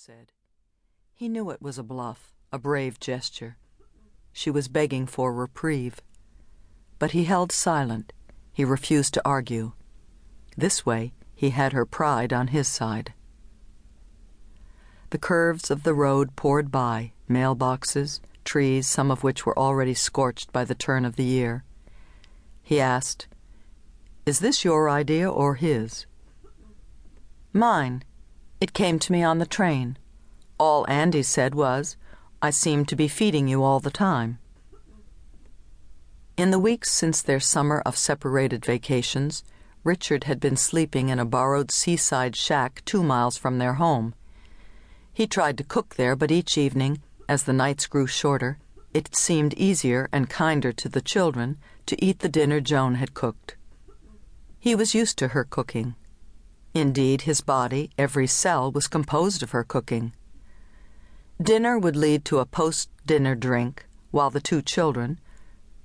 said. He knew it was a bluff, a brave gesture. She was begging for reprieve. But he held silent. He refused to argue. This way, he had her pride on his side. The curves of the road poured by, mailboxes, trees, some of which were already scorched by the turn of the year. He asked, Is this your idea or his? Mine. It came to me on the train. All Andy said was, I seem to be feeding you all the time. In the weeks since their summer of separated vacations, Richard had been sleeping in a borrowed seaside shack two miles from their home. He tried to cook there, but each evening, as the nights grew shorter, it seemed easier and kinder to the children to eat the dinner Joan had cooked. He was used to her cooking. Indeed, his body, every cell, was composed of her cooking. Dinner would lead to a post dinner drink, while the two children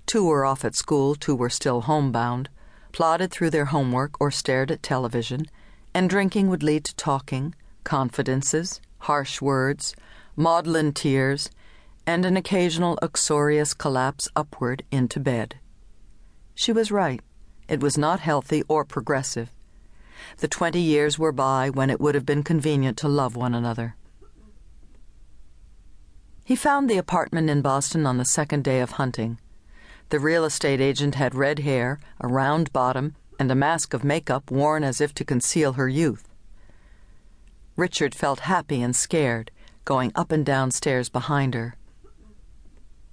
two were off at school, two were still homebound plodded through their homework or stared at television, and drinking would lead to talking, confidences, harsh words, maudlin tears, and an occasional uxorious collapse upward into bed. She was right. It was not healthy or progressive. The twenty years were by when it would have been convenient to love one another. He found the apartment in Boston on the second day of hunting. The real estate agent had red hair, a round bottom, and a mask of makeup worn as if to conceal her youth. Richard felt happy and scared, going up and down stairs behind her.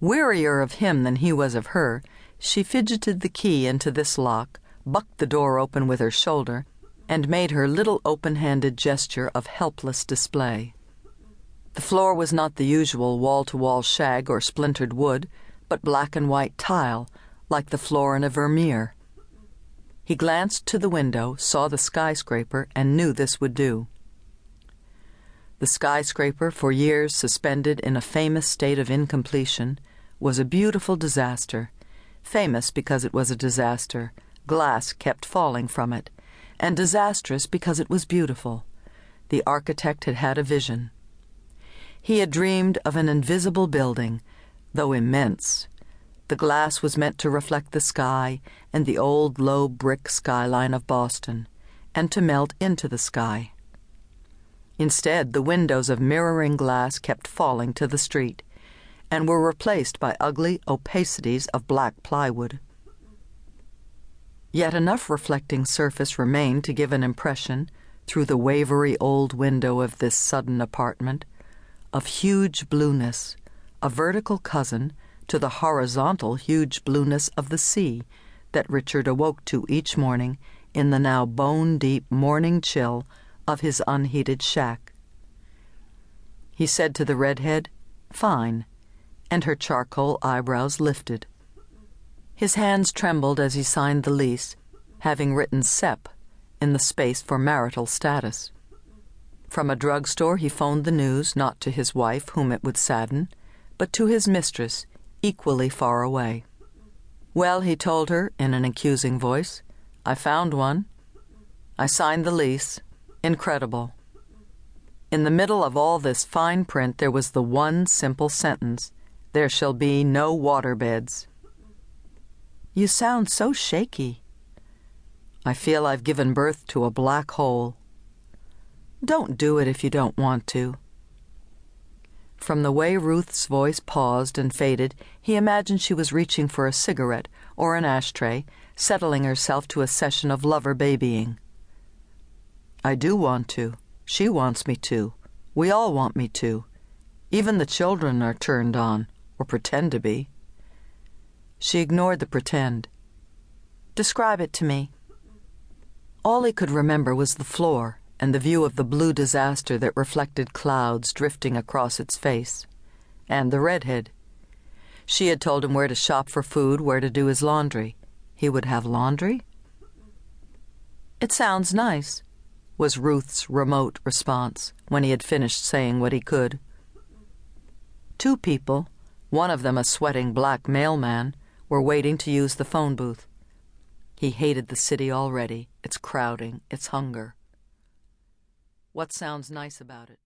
Wearier of him than he was of her, she fidgeted the key into this lock, bucked the door open with her shoulder, and made her little open handed gesture of helpless display. The floor was not the usual wall to wall shag or splintered wood, but black and white tile, like the floor in a Vermeer. He glanced to the window, saw the skyscraper, and knew this would do. The skyscraper, for years suspended in a famous state of incompletion, was a beautiful disaster. Famous because it was a disaster, glass kept falling from it and disastrous because it was beautiful. The architect had had a vision. He had dreamed of an invisible building, though immense. The glass was meant to reflect the sky and the old low brick skyline of Boston, and to melt into the sky. Instead, the windows of mirroring glass kept falling to the street, and were replaced by ugly opacities of black plywood. Yet enough reflecting surface remained to give an impression, through the wavery old window of this sudden apartment, of huge blueness, a vertical cousin to the horizontal huge blueness of the sea that Richard awoke to each morning in the now bone deep morning chill of his unheated shack. He said to the redhead, Fine, and her charcoal eyebrows lifted. His hands trembled as he signed the lease, having written SEP in the space for marital status. From a drugstore, he phoned the news not to his wife, whom it would sadden, but to his mistress, equally far away. Well, he told her in an accusing voice, I found one. I signed the lease. Incredible. In the middle of all this fine print, there was the one simple sentence There shall be no water beds. You sound so shaky. I feel I've given birth to a black hole. Don't do it if you don't want to. From the way Ruth's voice paused and faded, he imagined she was reaching for a cigarette or an ashtray, settling herself to a session of lover babying. I do want to. She wants me to. We all want me to. Even the children are turned on, or pretend to be. She ignored the pretend. Describe it to me. All he could remember was the floor and the view of the blue disaster that reflected clouds drifting across its face, and the redhead. She had told him where to shop for food, where to do his laundry. He would have laundry? It sounds nice, was Ruth's remote response when he had finished saying what he could. Two people, one of them a sweating black mailman, were waiting to use the phone booth. He hated the city already, its crowding, its hunger. What sounds nice about it?